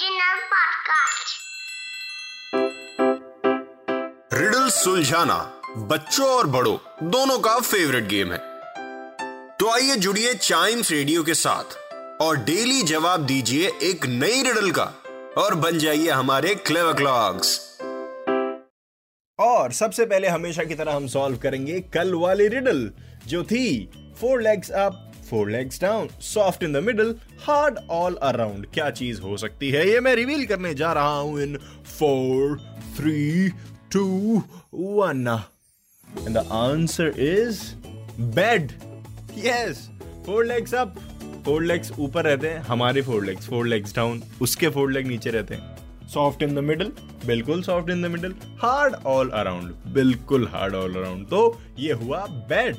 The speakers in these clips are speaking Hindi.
Podcast. Riddle सुलझाना बच्चों और बड़ों, दोनों का फेवरेट गेम है तो आइए जुड़िए चाइम्स रेडियो के साथ और डेली जवाब दीजिए एक नई रिडल का और बन जाइए हमारे क्लेवर क्लॉक्स और सबसे पहले हमेशा की तरह हम सॉल्व करेंगे कल वाली रिडल जो थी four legs up four legs down soft in the middle hard all around क्या चीज़ हो सकती है? ये मैं रिवील करने जा रहा हूँ in four three two one and the answer is bed yes four legs up four legs ऊपर रहते हैं, हमारे four legs four legs down उसके फोर लेग नीचे रहते हैं. सॉफ्ट इन द मिडल बिल्कुल soft in the middle hard all around बिल्कुल हार्ड ऑल अराउंड तो ये हुआ बेड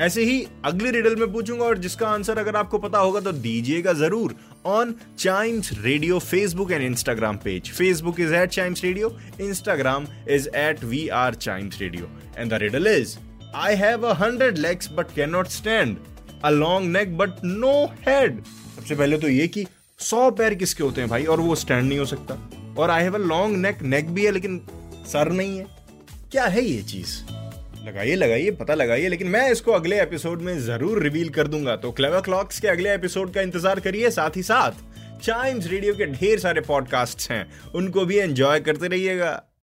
ऐसे ही अगली रिडल में पूछूँगा और जिसका आंसर अगर आपको पता होगा तो दीजिएगा ज़रूर on Chimes radio Facebook and Instagram page Facebook is at Chimes radio Instagram is at we are Chimes radio and the riddle is I have a hundred legs but can not stand a long neck but no head सबसे पहले तो ये कि सौ पैर किसके होते हैं भाई? और वो स्टैंड नहीं हो सकता। और आई हैव अ लॉन्ग नेक नेक भी है, लेकिन सर नहीं है। क्या है ये चीज़? लगाइए लगाइए, पता लगाइए, लेकिन मैं इसको अगले एपिसोड में ज़रूर रिवील कर दूँगा। तो क्लेवर क्लॉक्स के अगले एपिसोड का इंतज़ार करिए, साथ ही साथ चाइम्स रेडियो के ढेर सारे पॉडकास्ट हैं, उनको भी एंजॉय करते रहिएगा।